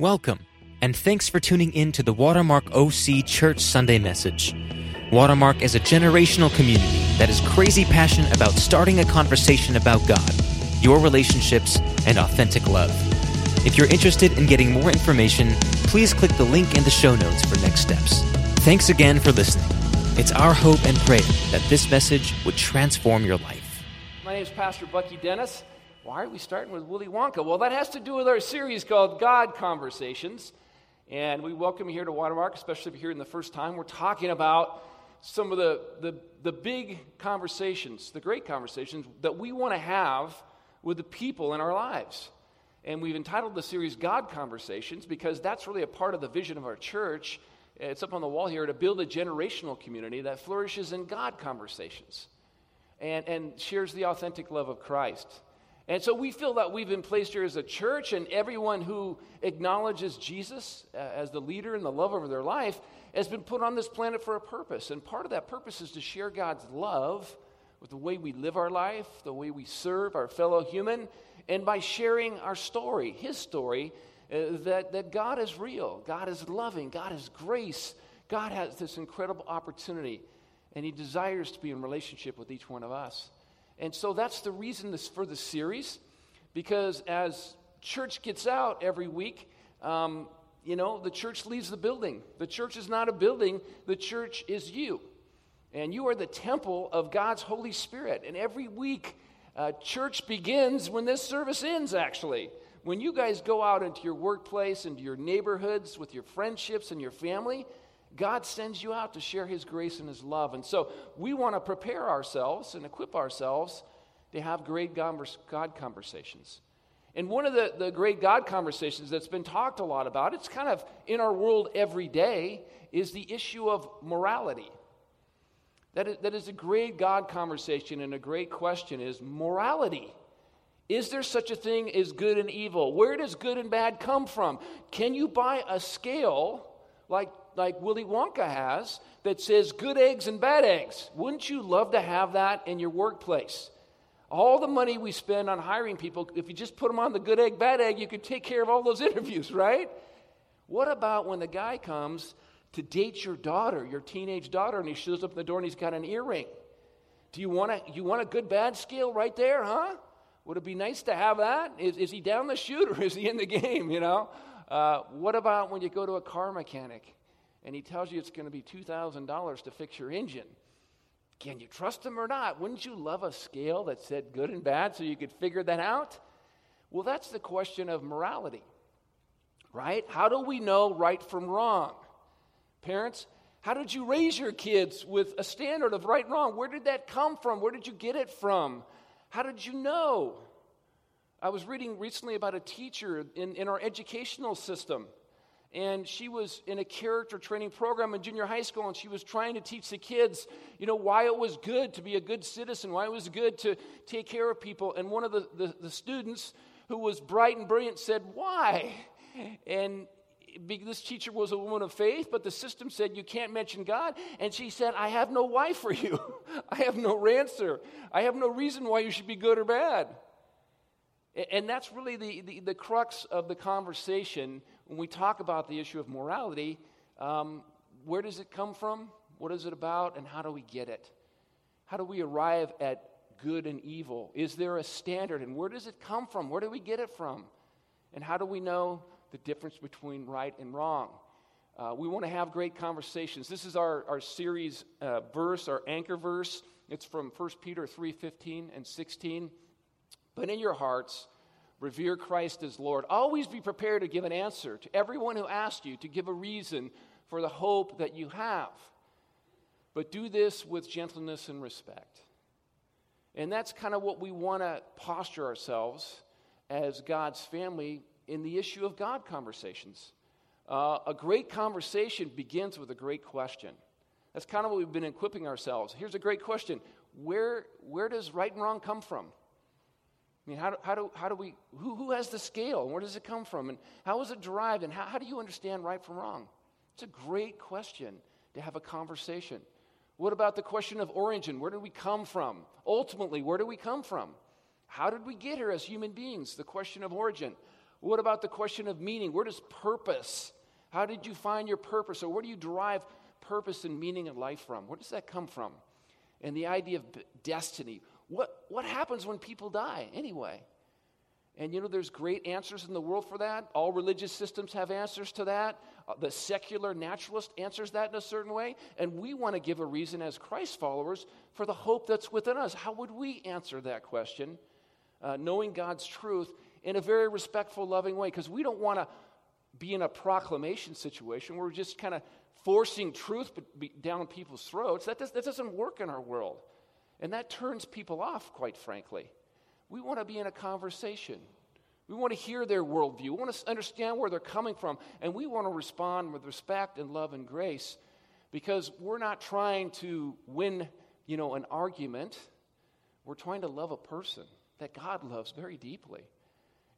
Welcome, and thanks for tuning in to the Watermark OC Church Sunday message. Watermark is a generational community that is crazy passionate about starting a conversation about God, your relationships, and authentic love. If you're interested in getting more information, please click the link in the show notes for next steps. Thanks again for listening. It's our hope and prayer that this message would transform your life. My name is Pastor Bucky Dennis. Why are we starting with Willy Wonka? Well, that has to do with our series called God Conversations. And we welcome you here to Watermark, especially if you're here in the first time. We're talking about some of the, the, the big conversations, the great conversations that we want to have with the people in our lives. And we've entitled the series God Conversations because that's really a part of the vision of our church. It's up on the wall here to build a generational community that flourishes in God conversations and, and shares the authentic love of Christ. And so we feel that we've been placed here as a church, and everyone who acknowledges Jesus uh, as the leader and the lover of their life has been put on this planet for a purpose. And part of that purpose is to share God's love with the way we live our life, the way we serve our fellow human, and by sharing our story, His story, uh, that, that God is real, God is loving, God is grace, God has this incredible opportunity, and He desires to be in relationship with each one of us. And so that's the reason this, for the series, because as church gets out every week, um, you know, the church leaves the building. The church is not a building, the church is you. And you are the temple of God's Holy Spirit. And every week, uh, church begins when this service ends, actually. When you guys go out into your workplace, into your neighborhoods, with your friendships and your family, God sends you out to share His grace and His love. And so we want to prepare ourselves and equip ourselves to have great God conversations. And one of the, the great God conversations that's been talked a lot about, it's kind of in our world every day, is the issue of morality. That is, that is a great God conversation and a great question is morality. Is there such a thing as good and evil? Where does good and bad come from? Can you buy a scale like like Willy Wonka has that says good eggs and bad eggs. Wouldn't you love to have that in your workplace? All the money we spend on hiring people, if you just put them on the good egg, bad egg, you could take care of all those interviews, right? What about when the guy comes to date your daughter, your teenage daughter, and he shows up at the door and he's got an earring? Do you want a, you want a good bad scale right there, huh? Would it be nice to have that? Is, is he down the chute or is he in the game, you know? Uh, what about when you go to a car mechanic and he tells you it's going to be $2,000 to fix your engine. Can you trust him or not? Wouldn't you love a scale that said good and bad so you could figure that out? Well, that's the question of morality, right? How do we know right from wrong? Parents, how did you raise your kids with a standard of right and wrong? Where did that come from? Where did you get it from? How did you know? I was reading recently about a teacher in, in our educational system and she was in a character training program in junior high school and she was trying to teach the kids you know why it was good to be a good citizen why it was good to take care of people and one of the, the, the students who was bright and brilliant said why and this teacher was a woman of faith, but the system said you can't mention God. And she said, I have no why for you. I have no answer. I have no reason why you should be good or bad. And that's really the, the, the crux of the conversation when we talk about the issue of morality, um, where does it come from? What is it about? And how do we get it? How do we arrive at good and evil? Is there a standard? And where does it come from? Where do we get it from? And how do we know the difference between right and wrong? Uh, we want to have great conversations. This is our, our series uh, verse, our anchor verse. It's from 1 Peter 3 15 and 16. But in your hearts, Revere Christ as Lord. Always be prepared to give an answer to everyone who asks you, to give a reason for the hope that you have. But do this with gentleness and respect. And that's kind of what we want to posture ourselves as God's family in the issue of God conversations. Uh, a great conversation begins with a great question. That's kind of what we've been equipping ourselves. Here's a great question Where, where does right and wrong come from? I mean, how do, how do, how do we, who, who has the scale? And where does it come from? And how is it derived? And how, how do you understand right from wrong? It's a great question to have a conversation. What about the question of origin? Where did we come from? Ultimately, where do we come from? How did we get here as human beings? The question of origin. What about the question of meaning? Where does purpose? How did you find your purpose? Or where do you derive purpose and meaning in life from? Where does that come from? And the idea of destiny. What, what happens when people die anyway? And you know, there's great answers in the world for that. All religious systems have answers to that. Uh, the secular naturalist answers that in a certain way. And we want to give a reason as Christ followers for the hope that's within us. How would we answer that question? Uh, knowing God's truth in a very respectful, loving way. Because we don't want to be in a proclamation situation where we're just kind of forcing truth down people's throats. That, does, that doesn't work in our world. And that turns people off, quite frankly. We want to be in a conversation. We want to hear their worldview. We want to understand where they're coming from. And we want to respond with respect and love and grace because we're not trying to win, you know, an argument. We're trying to love a person that God loves very deeply.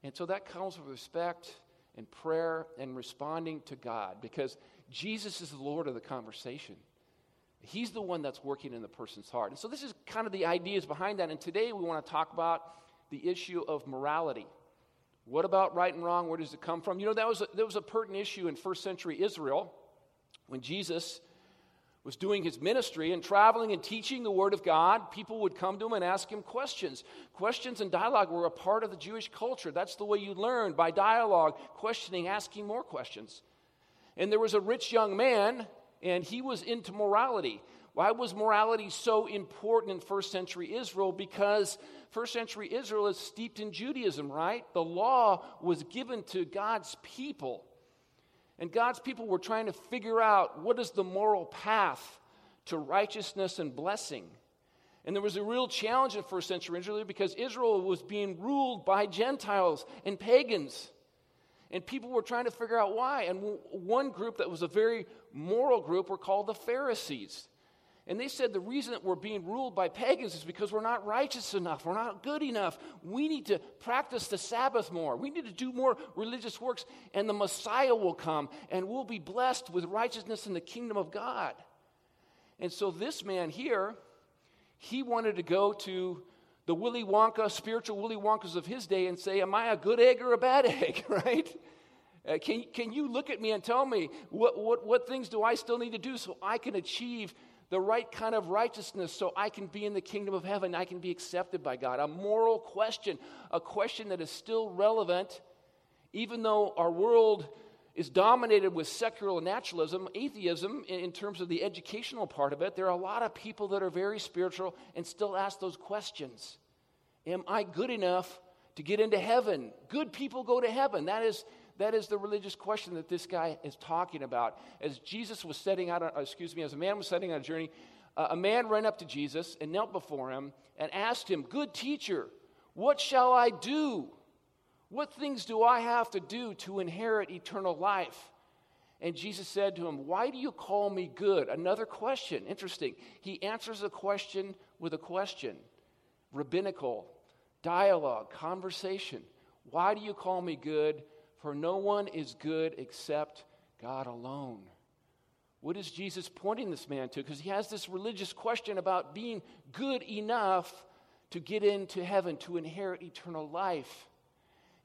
And so that comes with respect and prayer and responding to God because Jesus is the Lord of the conversation. He's the one that's working in the person's heart. And so this is kind of the ideas behind that. And today we want to talk about the issue of morality. What about right and wrong? Where does it come from? You know, that was a, that was a pertinent issue in first century Israel when Jesus was doing his ministry and traveling and teaching the Word of God. People would come to him and ask him questions. Questions and dialogue were a part of the Jewish culture. That's the way you learned by dialogue, questioning, asking more questions. And there was a rich young man and he was into morality. Why was morality so important in first century Israel? Because first century Israel is steeped in Judaism, right? The law was given to God's people. And God's people were trying to figure out what is the moral path to righteousness and blessing. And there was a real challenge in first century Israel because Israel was being ruled by Gentiles and pagans. And people were trying to figure out why. And one group that was a very moral group were called the Pharisees. And they said the reason that we're being ruled by pagans is because we're not righteous enough. We're not good enough. We need to practice the Sabbath more. We need to do more religious works, and the Messiah will come, and we'll be blessed with righteousness in the kingdom of God. And so this man here, he wanted to go to the Willy Wonka, spiritual Willy Wonkas of his day and say, Am I a good egg or a bad egg, right? Uh, can, can you look at me and tell me what, what, what things do I still need to do so I can achieve the right kind of righteousness so I can be in the kingdom of heaven? I can be accepted by God. A moral question, a question that is still relevant, even though our world is dominated with secular naturalism, atheism, in terms of the educational part of it. There are a lot of people that are very spiritual and still ask those questions Am I good enough to get into heaven? Good people go to heaven. That is, that is the religious question that this guy is talking about. As Jesus was setting out, excuse me, as a man was setting out a journey, uh, a man ran up to Jesus and knelt before him and asked him, Good teacher, what shall I do what things do I have to do to inherit eternal life? And Jesus said to him, Why do you call me good? Another question. Interesting. He answers a question with a question rabbinical, dialogue, conversation. Why do you call me good? For no one is good except God alone. What is Jesus pointing this man to? Because he has this religious question about being good enough to get into heaven, to inherit eternal life.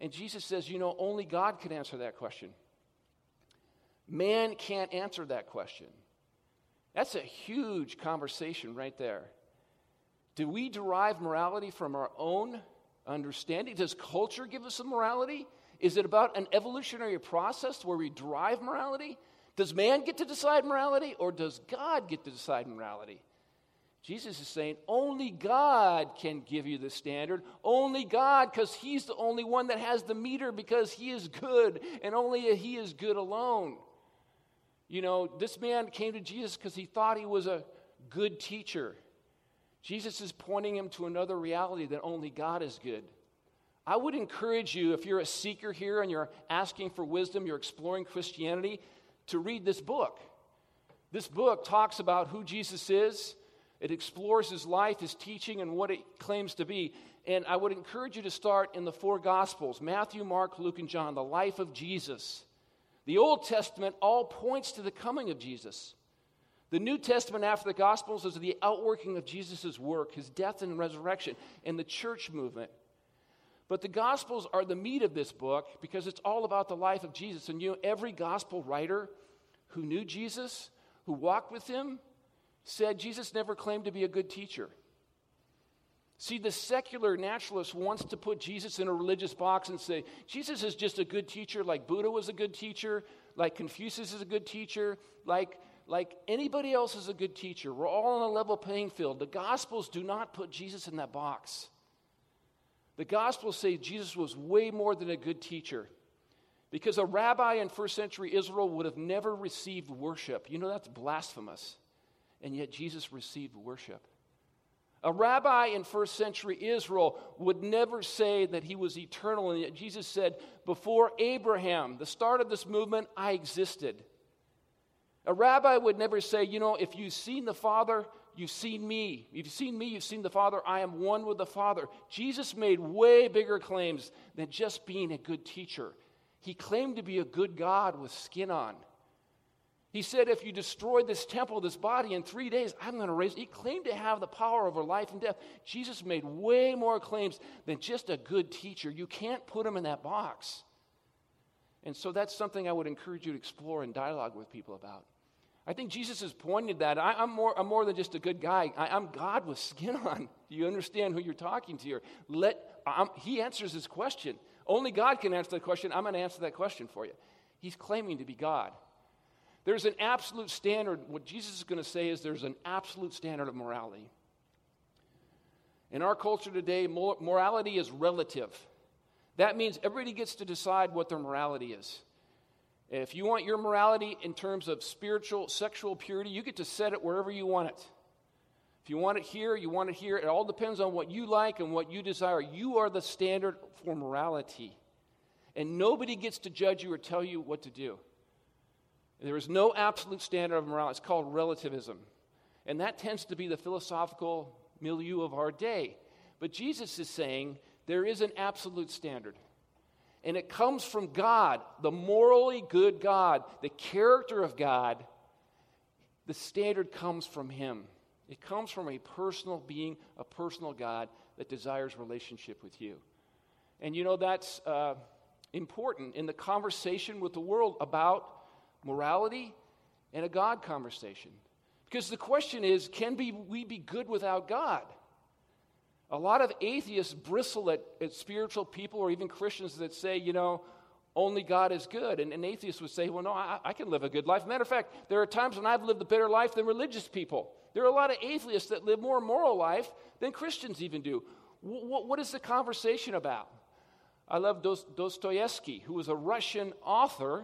And Jesus says, you know, only God can answer that question. Man can't answer that question. That's a huge conversation right there. Do we derive morality from our own understanding? Does culture give us a morality? Is it about an evolutionary process where we derive morality? Does man get to decide morality or does God get to decide morality? Jesus is saying only God can give you the standard. Only God, because He's the only one that has the meter, because He is good, and only He is good alone. You know, this man came to Jesus because he thought he was a good teacher. Jesus is pointing him to another reality that only God is good. I would encourage you, if you're a seeker here and you're asking for wisdom, you're exploring Christianity, to read this book. This book talks about who Jesus is it explores his life, his teaching, and what it claims to be. And I would encourage you to start in the four Gospels Matthew, Mark, Luke, and John, the life of Jesus. The Old Testament all points to the coming of Jesus. The New Testament, after the Gospels, is the outworking of Jesus' work, his death and resurrection, and the church movement. But the Gospels are the meat of this book because it's all about the life of Jesus. And you know, every Gospel writer who knew Jesus, who walked with him, said Jesus never claimed to be a good teacher. See, the secular naturalist wants to put Jesus in a religious box and say, Jesus is just a good teacher, like Buddha was a good teacher, like Confucius is a good teacher, like, like anybody else is a good teacher. We're all on a level playing field. The Gospels do not put Jesus in that box. The Gospels say Jesus was way more than a good teacher. Because a rabbi in first century Israel would have never received worship. You know, that's blasphemous. And yet Jesus received worship. A rabbi in first century Israel would never say that he was eternal, and yet Jesus said, Before Abraham, the start of this movement, I existed. A rabbi would never say, You know, if you've seen the Father, you've seen me. If you've seen me, you've seen the Father. I am one with the Father. Jesus made way bigger claims than just being a good teacher. He claimed to be a good God with skin on. He said, If you destroy this temple, this body, in three days, I'm going to raise. He claimed to have the power over life and death. Jesus made way more claims than just a good teacher. You can't put him in that box. And so that's something I would encourage you to explore and dialogue with people about. I think Jesus has pointed that. I, am more, I'm more than just a good guy. I, am God with skin on. Do you understand who you're talking to here? Let, I'm, he answers this question. Only God can answer that question. I'm going to answer that question for you. He's claiming to be God. There's an absolute standard. What Jesus is going to say is there's an absolute standard of morality. In our culture today, morality is relative. That means everybody gets to decide what their morality is. If you want your morality in terms of spiritual, sexual purity, you get to set it wherever you want it. If you want it here, you want it here. It all depends on what you like and what you desire. You are the standard for morality. And nobody gets to judge you or tell you what to do. There is no absolute standard of morality. It's called relativism. And that tends to be the philosophical milieu of our day. But Jesus is saying there is an absolute standard. And it comes from God, the morally good God, the character of God. The standard comes from Him. It comes from a personal being, a personal God that desires relationship with you. And you know, that's uh, important in the conversation with the world about morality and a God conversation. Because the question is can be, we be good without God? A lot of atheists bristle at, at spiritual people or even Christians that say, you know, only God is good. And an atheist would say, well, no, I, I, can live a good life. Matter of fact, there are times when I've lived a better life than religious people. There are a lot of atheists that live more moral life than Christians even do. W- what is the conversation about? I love Dostoevsky, who was a Russian author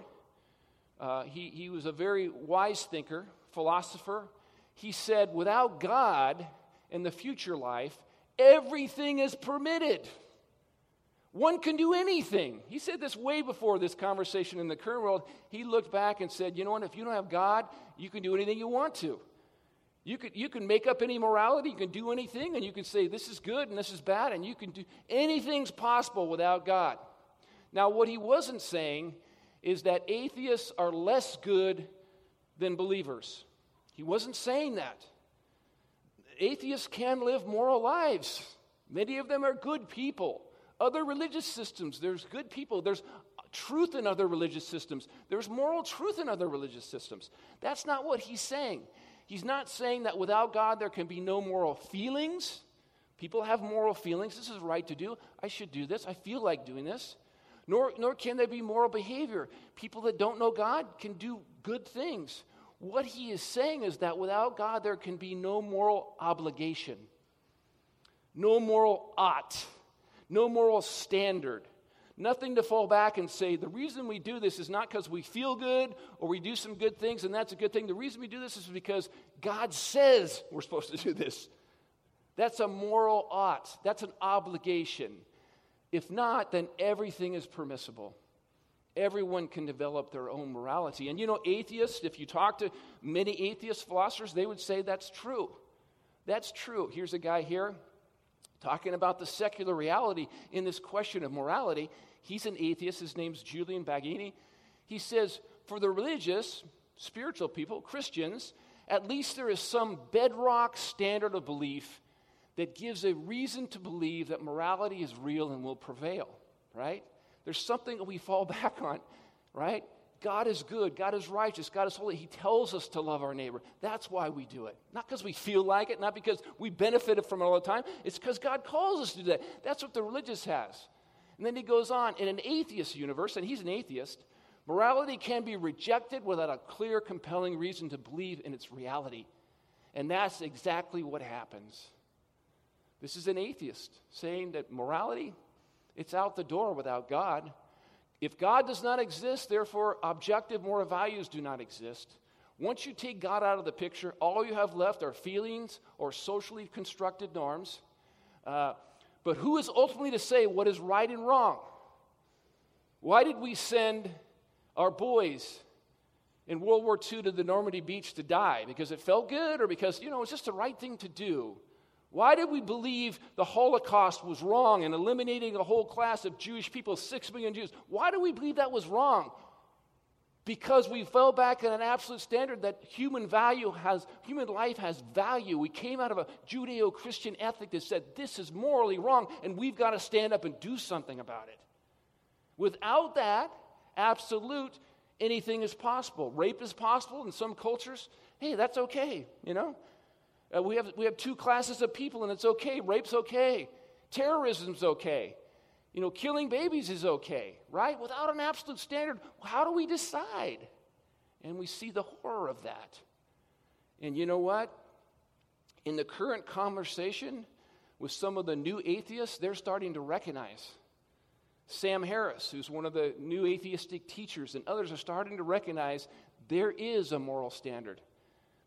uh, he, he was a very wise thinker, philosopher. He said, without God in the future life, everything is permitted. One can do anything. He said this way before this conversation in the current world. He looked back and said, You know what? If you don't have God, you can do anything you want to. You can, you can make up any morality, you can do anything, and you can say this is good and this is bad, and you can do anything's possible without God. Now, what he wasn't saying is that atheists are less good than believers. He wasn't saying that. Atheists can live moral lives. Many of them are good people. Other religious systems, there's good people. There's truth in other religious systems. There's moral truth in other religious systems. That's not what he's saying. He's not saying that without God there can be no moral feelings. People have moral feelings. This is right to do. I should do this. I feel like doing this nor, nor can there be moral behavior. People that don't know God can do good things. What he is saying is that without God, there can be no moral obligation, no moral ought, no moral standard. Nothing to fall back and say, the reason we do this is not because we feel good or we do some good things and that's a good thing. The reason we do this is because God says we're supposed to do this. That's a moral ought, that's an obligation. If not, then everything is permissible. Everyone can develop their own morality. And you know, atheists, if you talk to many atheist philosophers, they would say that's true. That's true. Here's a guy here talking about the secular reality in this question of morality. He's an atheist. His name's Julian Baggini. He says, for the religious, spiritual people, Christians, at least there is some bedrock standard of belief that gives a reason to believe that morality is real and will prevail, right? There's something that we fall back on, right? God is good. God is righteous. God is holy. He tells us to love our neighbor. That's why we do it. Not because we feel like it, not because we benefited from it all the time. It's because God calls us to do that. That's what the religious has. And then he goes on in an atheist universe, and he's an atheist, morality can be rejected without a clear, compelling reason to believe in its reality. And that's exactly what happens. This is an atheist saying that morality, it's out the door without God. If God does not exist, therefore objective moral values do not exist. Once you take God out of the picture, all you have left are feelings or socially constructed norms. Uh, but who is ultimately to say what is right and wrong? Why did we send our boys in World War II to the Normandy beach to die? Because it felt good or because, you know, it was just the right thing to do? Why did we believe the Holocaust was wrong and eliminating a whole class of Jewish people, six million Jews? Why do we believe that was wrong? Because we fell back on an absolute standard that human value has, human life has value. We came out of a Judeo Christian ethic that said this is morally wrong and we've got to stand up and do something about it. Without that absolute, anything is possible. Rape is possible in some cultures. Hey, that's okay, you know? Uh, we, have, we have two classes of people, and it's okay. Rape's okay. Terrorism's okay. You know, killing babies is okay, right? Without an absolute standard, how do we decide? And we see the horror of that. And you know what? In the current conversation with some of the new atheists, they're starting to recognize. Sam Harris, who's one of the new atheistic teachers, and others are starting to recognize there is a moral standard.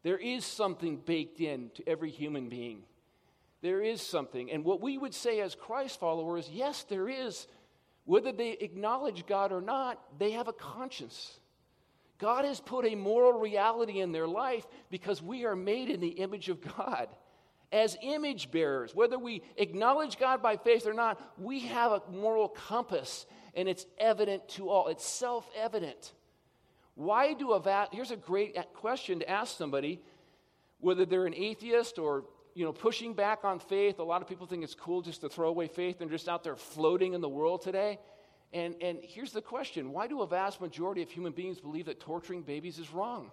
There is something baked in to every human being. There is something. And what we would say as Christ followers, yes, there is. Whether they acknowledge God or not, they have a conscience. God has put a moral reality in their life because we are made in the image of God. As image bearers, whether we acknowledge God by faith or not, we have a moral compass and it's evident to all. It's self evident. Why do a va- here's a great question to ask somebody, whether they're an atheist or you know pushing back on faith. A lot of people think it's cool just to throw away faith and just out there floating in the world today. And, and here's the question why do a vast majority of human beings believe that torturing babies is wrong?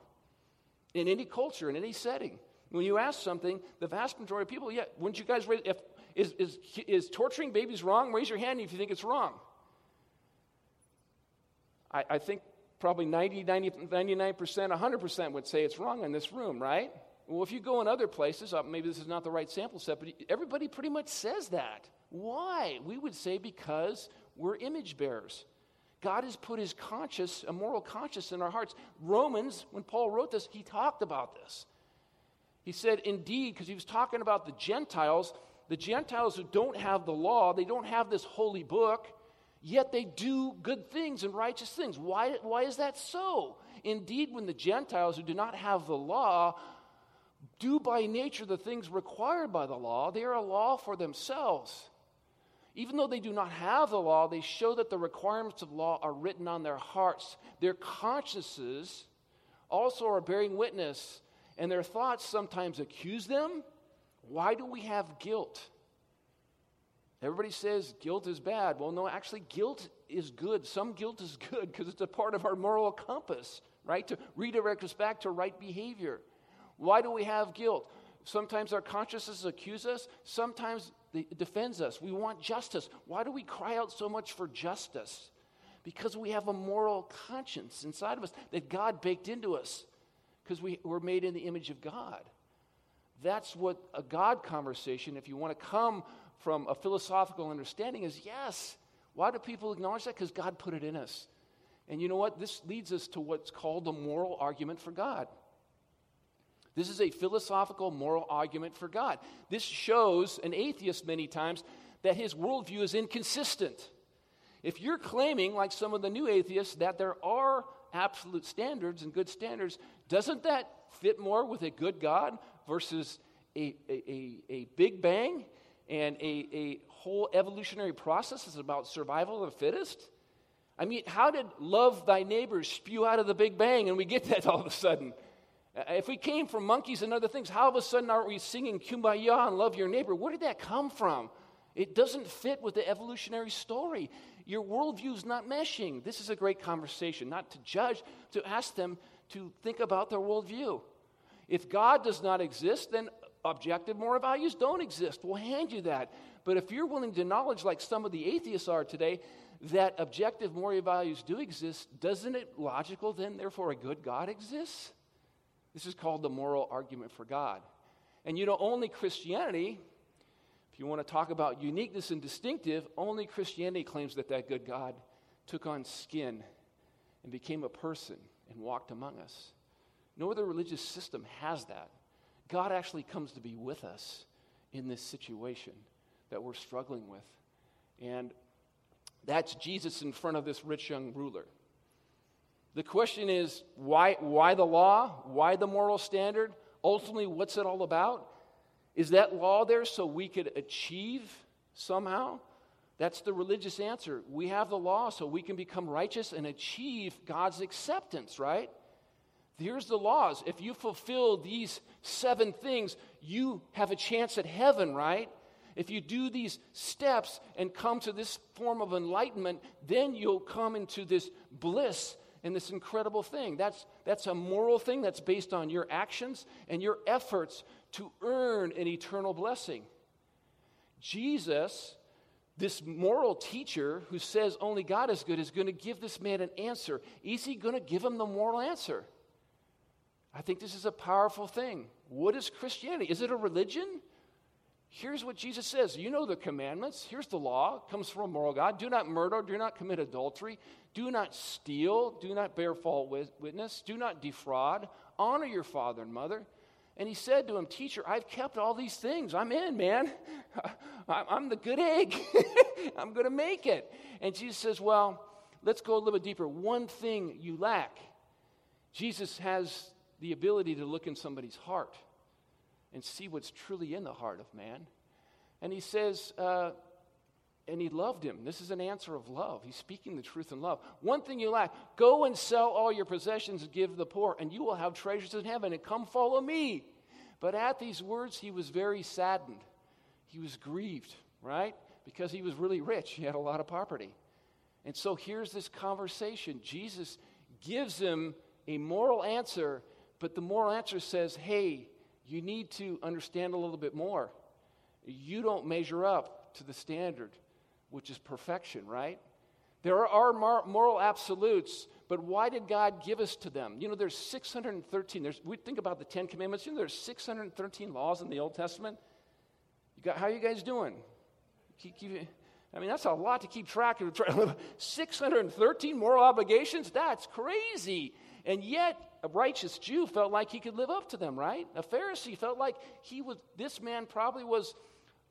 In any culture, in any setting. When you ask something, the vast majority of people, yeah, wouldn't you guys raise, if, is, is, is torturing babies wrong? Raise your hand if you think it's wrong. I, I think probably 90, 90 99%, 100% would say it's wrong in this room, right? Well, if you go in other places, uh, maybe this is not the right sample set, but everybody pretty much says that. Why? We would say because we're image bearers. God has put his conscience, a moral conscience in our hearts. Romans, when Paul wrote this, he talked about this. He said, indeed, because he was talking about the Gentiles, the Gentiles who don't have the law, they don't have this holy book, yet they do good things and righteous things. Why, why is that so? Indeed, when the Gentiles who do not have the law do by nature the things required by the law, they are a law for themselves. Even though they do not have the law, they show that the requirements of law are written on their hearts. Their consciences also are bearing witness, and their thoughts sometimes accuse them. Why do we have guilt? Everybody says guilt is bad. Well, no, actually, guilt is good. Some guilt is good because it's a part of our moral compass, right? To redirect us back to right behavior. Why do we have guilt? Sometimes our consciences accuse us, sometimes it defends us. We want justice. Why do we cry out so much for justice? Because we have a moral conscience inside of us that God baked into us because we were made in the image of God. That's what a God conversation, if you want to come from a philosophical understanding is yes. Why do people acknowledge that? Because God put it in us. And you know what? This leads us to what's called the moral argument for God. This is a philosophical moral argument for God. This shows an atheist many times that his worldview is inconsistent. If you're claiming, like some of the new atheists, that there are absolute standards and good standards, doesn't that fit more with a good God versus a, a, a, a big bang and a, a whole evolutionary process is about survival of the fittest? I mean, how did love thy neighbors spew out of the Big Bang and we get that all of a sudden? Uh, If we came from monkeys and other things, how of a sudden are we singing kumbaya and love your neighbor? Where did that come from? It doesn't fit with the evolutionary story. Your worldview's not meshing. This is a great conversation, not to judge, to ask them to think about their worldview. If God does not exist, then objective moral values don't exist. We'll hand you that. But if you're willing to acknowledge, like some of the atheists are today, that objective moral values do exist, doesn't it logical then, therefore, a good God exists? This is called the moral argument for God. And you know, only Christianity, if you want to talk about uniqueness and distinctive, only Christianity claims that that good God took on skin and became a person and walked among us. No other religious system has that. God actually comes to be with us in this situation that we're struggling with. And that's Jesus in front of this rich young ruler. The question is why, why the law? Why the moral standard? Ultimately, what's it all about? Is that law there so we could achieve somehow? That's the religious answer. We have the law so we can become righteous and achieve God's acceptance, right? Here's the laws. If you fulfill these seven things, you have a chance at heaven, right? If you do these steps and come to this form of enlightenment, then you'll come into this bliss and this incredible thing. That's, that's a moral thing that's based on your actions and your efforts to earn an eternal blessing. Jesus, this moral teacher who says only God is good, is going to give this man an answer. Is he going to give him the moral answer? I think this is a powerful thing. What is Christianity? Is it a religion? Here's what Jesus says. You know the commandments. Here's the law. It comes from a moral God. Do not murder. Do not commit adultery. Do not steal. Do not bear false witness. Do not defraud. Honor your father and mother. And he said to him, Teacher, I've kept all these things. I'm in, man. I'm the good egg. I'm going to make it. And Jesus says, Well, let's go a little bit deeper. One thing you lack. Jesus has the ability to look in somebody's heart and see what's truly in the heart of man. And he says, uh, and he loved him. This is an answer of love. He's speaking the truth in love. One thing you lack go and sell all your possessions and give the poor, and you will have treasures in heaven, and come follow me. But at these words, he was very saddened. He was grieved, right? Because he was really rich. He had a lot of property. And so here's this conversation. Jesus gives him a moral answer, but the moral answer says, hey, you need to understand a little bit more. You don't measure up to the standard, which is perfection, right? There are moral absolutes, but why did God give us to them? You know, there's 613. There's, we think about the Ten Commandments. You know, there's 613 laws in the Old Testament. You got, how are you guys doing? Keep, keep, I mean, that's a lot to keep track of. 613 moral obligations? That's crazy. And yet, a righteous Jew felt like he could live up to them, right? A Pharisee felt like he was, this man probably was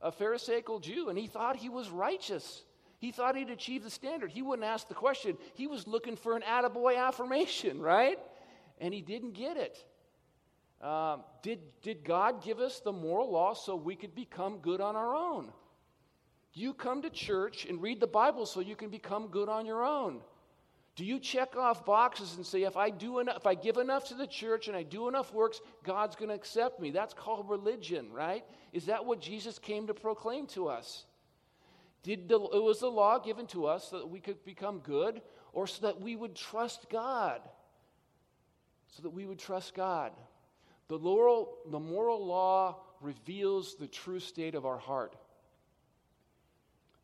a Pharisaical Jew, and he thought he was righteous. He thought he'd achieve the standard. He wouldn't ask the question. He was looking for an attaboy affirmation, right? And he didn't get it. Um, did, did God give us the moral law so we could become good on our own? You come to church and read the Bible so you can become good on your own. Do you check off boxes and say, if I do enough, if I give enough to the church and I do enough works, God's going to accept me? That's called religion, right? Is that what Jesus came to proclaim to us? Did the, was the law given to us so that we could become good or so that we would trust God? So that we would trust God. The moral, the moral law reveals the true state of our heart.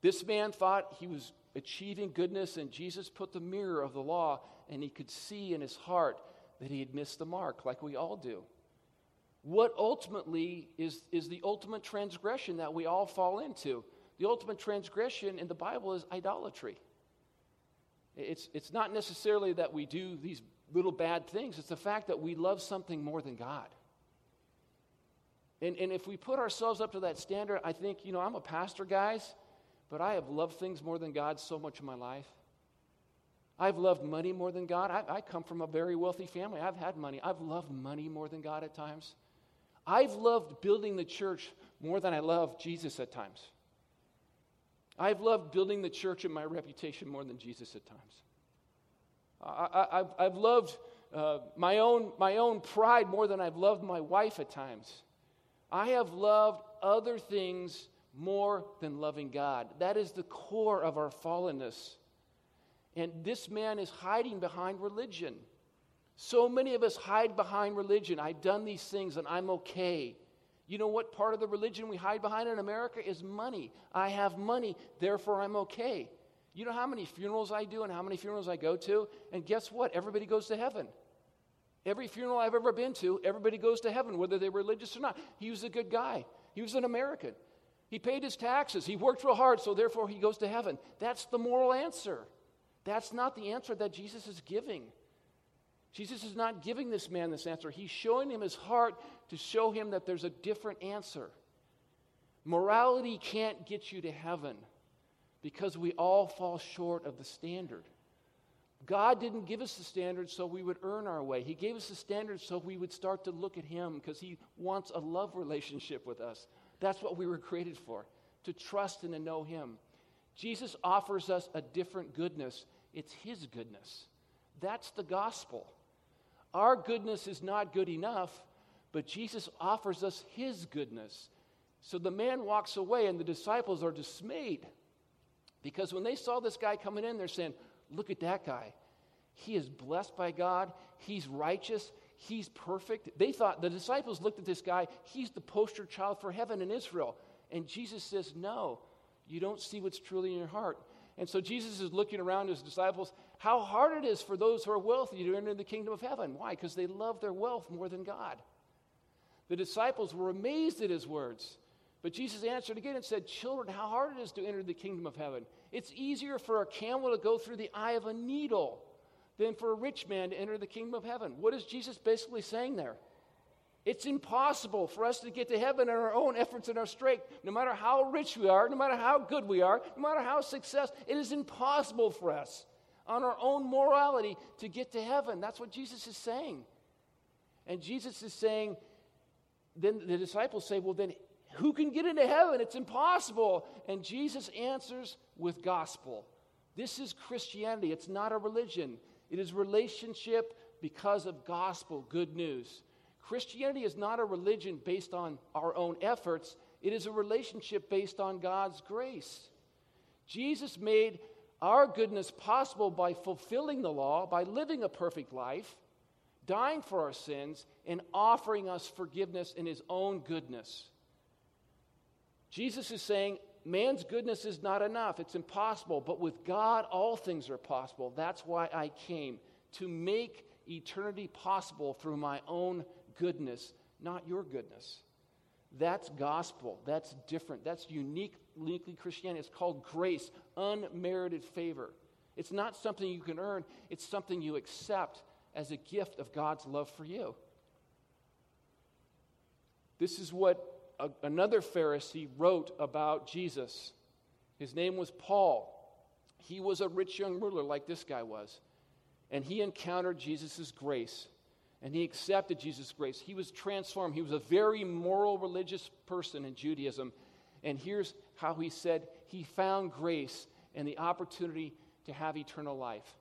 This man thought he was achieving goodness, and Jesus put the mirror of the law, and he could see in his heart that he had missed the mark, like we all do. What ultimately is, is the ultimate transgression that we all fall into? The ultimate transgression in the Bible is idolatry. It's, it's not necessarily that we do these little bad things, it's the fact that we love something more than God. And, and if we put ourselves up to that standard, I think, you know, I'm a pastor, guys. But I have loved things more than God so much in my life. I've loved money more than God. I, I, come from a very wealthy family. I've had money. I've loved money more than God at times. I've loved building the church more than I love Jesus at times. I've loved building the church and my reputation more than Jesus at times. I, have loved uh, my, own, my own pride more than I've loved my wife at times. I have loved other things more than loving God. That is the core of our fallenness. And this man is hiding behind religion. So many of us hide behind religion. I've done these things and I'm okay. You know what part of the religion we hide behind in America is money. I have money, therefore I'm okay. You know how many funerals I do and how many funerals I go to? And guess what? Everybody goes to heaven. Every funeral I've ever been to, everybody goes to heaven, whether they're religious or not. He was a good guy, he was an American. He paid his taxes, he worked real hard, so therefore he goes to heaven. That's the moral answer. That's not the answer that Jesus is giving. Jesus is not giving this man this answer. He's showing him his heart to show him that there's a different answer. Morality can't get you to heaven because we all fall short of the standard. God didn't give us the standard so we would earn our way. He gave us the standard so we would start to look at Him because He wants a love relationship with us. That's what we were created for, to trust and to know Him. Jesus offers us a different goodness. It's His goodness. That's the gospel. Our goodness is not good enough, but Jesus offers us His goodness. So the man walks away, and the disciples are dismayed because when they saw this guy coming in, they're saying, Look at that guy. He is blessed by God. He's righteous. He's perfect. They thought, the disciples looked at this guy, he's the poster child for heaven in Israel. And Jesus says, No, you don't see what's truly in your heart. And so Jesus is looking around his disciples, how hard it is for those who are wealthy to enter the kingdom of heaven. Why? Because they love their wealth more than God. The disciples were amazed at his words. But Jesus answered again and said, Children, how hard it is to enter the kingdom of heaven. It's easier for a camel to go through the eye of a needle than for a rich man to enter the kingdom of heaven. What is Jesus basically saying there? It's impossible for us to get to heaven in our own efforts and our strength. No matter how rich we are, no matter how good we are, no matter how successful, it is impossible for us on our own morality to get to heaven. That's what Jesus is saying. And Jesus is saying, then the disciples say, well, then who can get into heaven? It's impossible. And Jesus answers with gospel. This is Christianity. It's not a religion, it is relationship because of gospel, good news. Christianity is not a religion based on our own efforts, it is a relationship based on God's grace. Jesus made our goodness possible by fulfilling the law, by living a perfect life, dying for our sins, and offering us forgiveness in his own goodness. Jesus is saying, man's goodness is not enough. It's impossible. But with God, all things are possible. That's why I came to make eternity possible through my own goodness, not your goodness. That's gospel. That's different. That's unique, uniquely Christianity. It's called grace, unmerited favor. It's not something you can earn, it's something you accept as a gift of God's love for you. This is what a, another Pharisee wrote about Jesus. His name was Paul. He was a rich young ruler like this guy was. And he encountered Jesus' grace. And he accepted Jesus' grace. He was transformed. He was a very moral, religious person in Judaism. And here's how he said he found grace and the opportunity to have eternal life.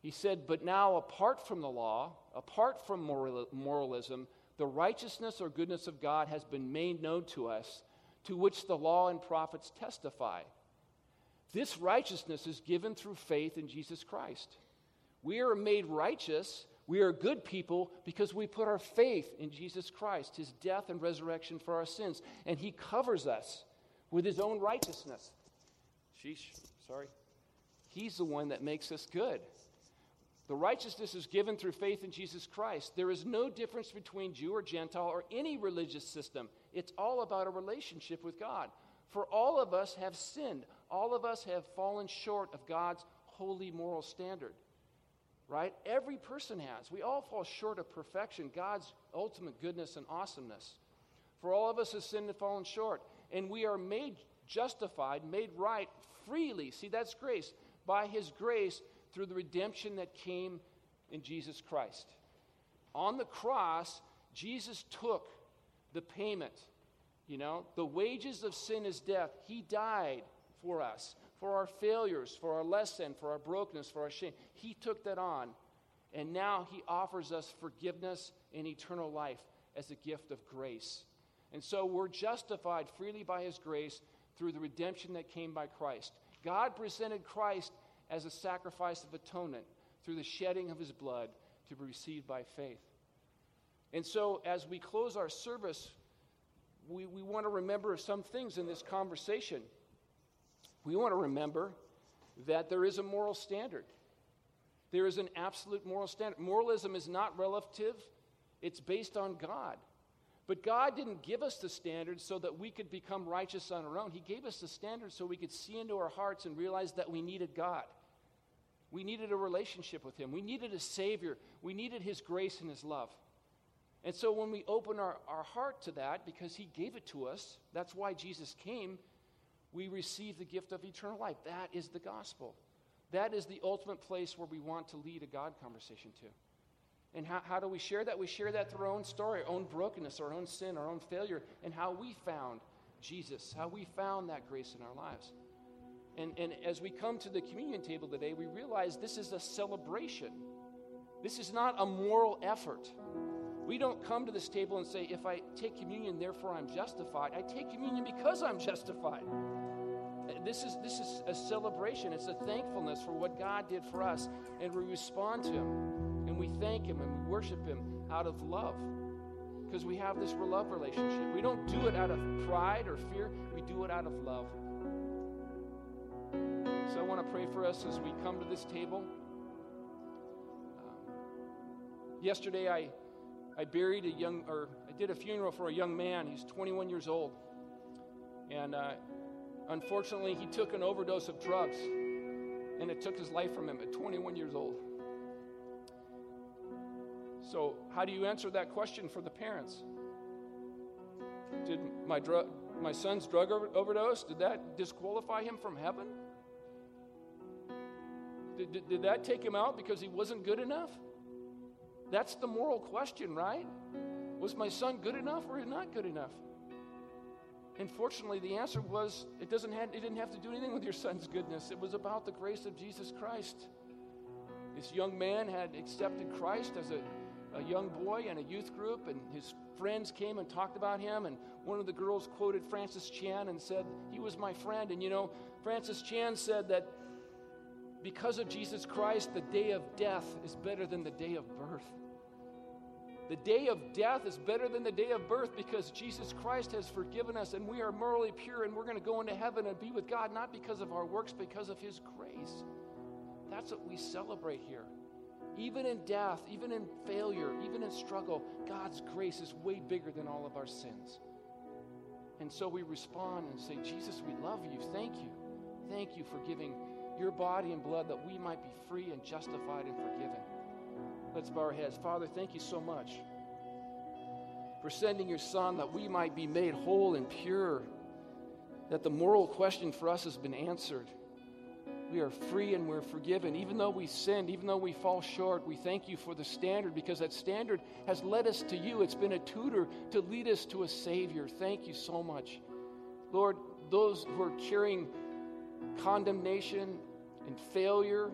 He said, But now, apart from the law, apart from moral, moralism, the righteousness or goodness of God has been made known to us, to which the law and prophets testify. This righteousness is given through faith in Jesus Christ. We are made righteous, we are good people because we put our faith in Jesus Christ, his death and resurrection for our sins, and he covers us with his own righteousness. Sheesh, sorry. He's the one that makes us good. The righteousness is given through faith in Jesus Christ. There is no difference between Jew or Gentile or any religious system. It's all about a relationship with God. For all of us have sinned, all of us have fallen short of God's holy moral standard. Right? Every person has. We all fall short of perfection, God's ultimate goodness and awesomeness. For all of us have sinned and fallen short. And we are made justified, made right freely. See, that's grace. By His grace through the redemption that came in Jesus Christ. On the cross, Jesus took the payment. You know, the wages of sin is death. He died for us, for our failures, for our lesson, for our brokenness, for our shame. He took that on. And now he offers us forgiveness and eternal life as a gift of grace. And so we're justified freely by his grace through the redemption that came by Christ. God presented Christ as a sacrifice of atonement through the shedding of his blood to be received by faith. And so, as we close our service, we, we want to remember some things in this conversation. We want to remember that there is a moral standard. There is an absolute moral standard. Moralism is not relative, it's based on God. But God didn't give us the standard so that we could become righteous on our own. He gave us the standard so we could see into our hearts and realize that we needed God. We needed a relationship with Him. We needed a Savior. We needed His grace and His love. And so when we open our, our heart to that, because He gave it to us, that's why Jesus came, we receive the gift of eternal life. That is the gospel. That is the ultimate place where we want to lead a God conversation to. And how, how do we share that? We share that through our own story, our own brokenness, our own sin, our own failure, and how we found Jesus, how we found that grace in our lives. And, and as we come to the communion table today, we realize this is a celebration. This is not a moral effort. We don't come to this table and say, if I take communion, therefore I'm justified. I take communion because I'm justified. This is, this is a celebration. It's a thankfulness for what God did for us. And we respond to Him And we thank Him and we worship Him out of love because we have this love relationship. We don't do it out of pride or fear, we do it out of love. So I want to pray for us as we come to this table. Um, yesterday, I, I buried a young, or I did a funeral for a young man. He's 21 years old. And uh, unfortunately, he took an overdose of drugs, and it took his life from him at 21 years old. So, how do you answer that question for the parents? Did my, drug, my son's drug overdose, did that disqualify him from heaven? Did, did, that take him out because he wasn't good enough? That's the moral question, right? Was my son good enough or not good enough? Unfortunately, the answer was it, doesn't have, it didn't have to do anything with your son's goodness. It was about the grace of Jesus Christ. This young man had accepted Christ as a a young boy in a youth group, and his friends came and talked about him. And one of the girls quoted Francis Chan and said, He was my friend. And you know, Francis Chan said that because of Jesus Christ, the day of death is better than the day of birth. The day of death is better than the day of birth because Jesus Christ has forgiven us and we are morally pure and we're going to go into heaven and be with God not because of our works, because of His grace. That's what we celebrate here. Even in death, even in failure, even in struggle, God's grace is way bigger than all of our sins. And so we respond and say, Jesus, we love you. Thank you. Thank you for giving your body and blood that we might be free and justified and forgiven. Let's bow our heads. Father, thank you so much for sending your Son that we might be made whole and pure, that the moral question for us has been answered. We are free and we're forgiven. Even though we sinned, even though we fall short, we thank you for the standard because that standard has led us to you. It's been a tutor to lead us to a Savior. Thank you so much. Lord, those who are carrying condemnation and failure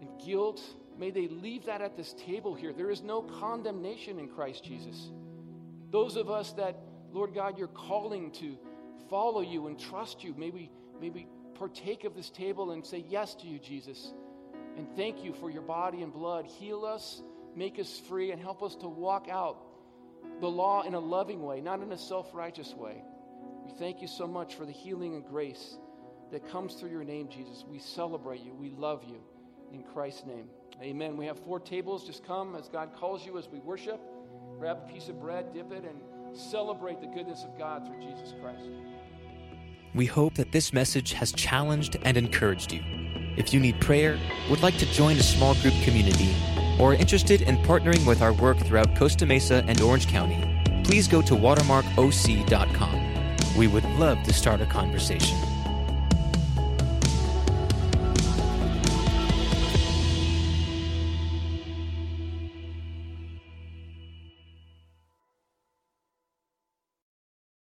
and guilt, may they leave that at this table here. There is no condemnation in Christ Jesus. Those of us that, Lord God, you're calling to follow you and trust you, may we, may we partake of this table and say yes to you, Jesus. And thank you for your body and blood. Heal us, make us free, and help us to walk out the law in a loving way, not in a self righteous way. We thank you so much for the healing and grace that comes through your name, Jesus. We celebrate you. We love you. In Christ's name. Amen. We have four tables. Just come as God calls you as we worship. Grab a piece of bread, dip it, and celebrate the goodness of God through Jesus Christ. We hope that this message has challenged and encouraged you. If you need prayer, would like to join a small group community, or are interested in partnering with our work throughout Costa Mesa and Orange County, please go to watermarkoc.com. We would love to start a conversation.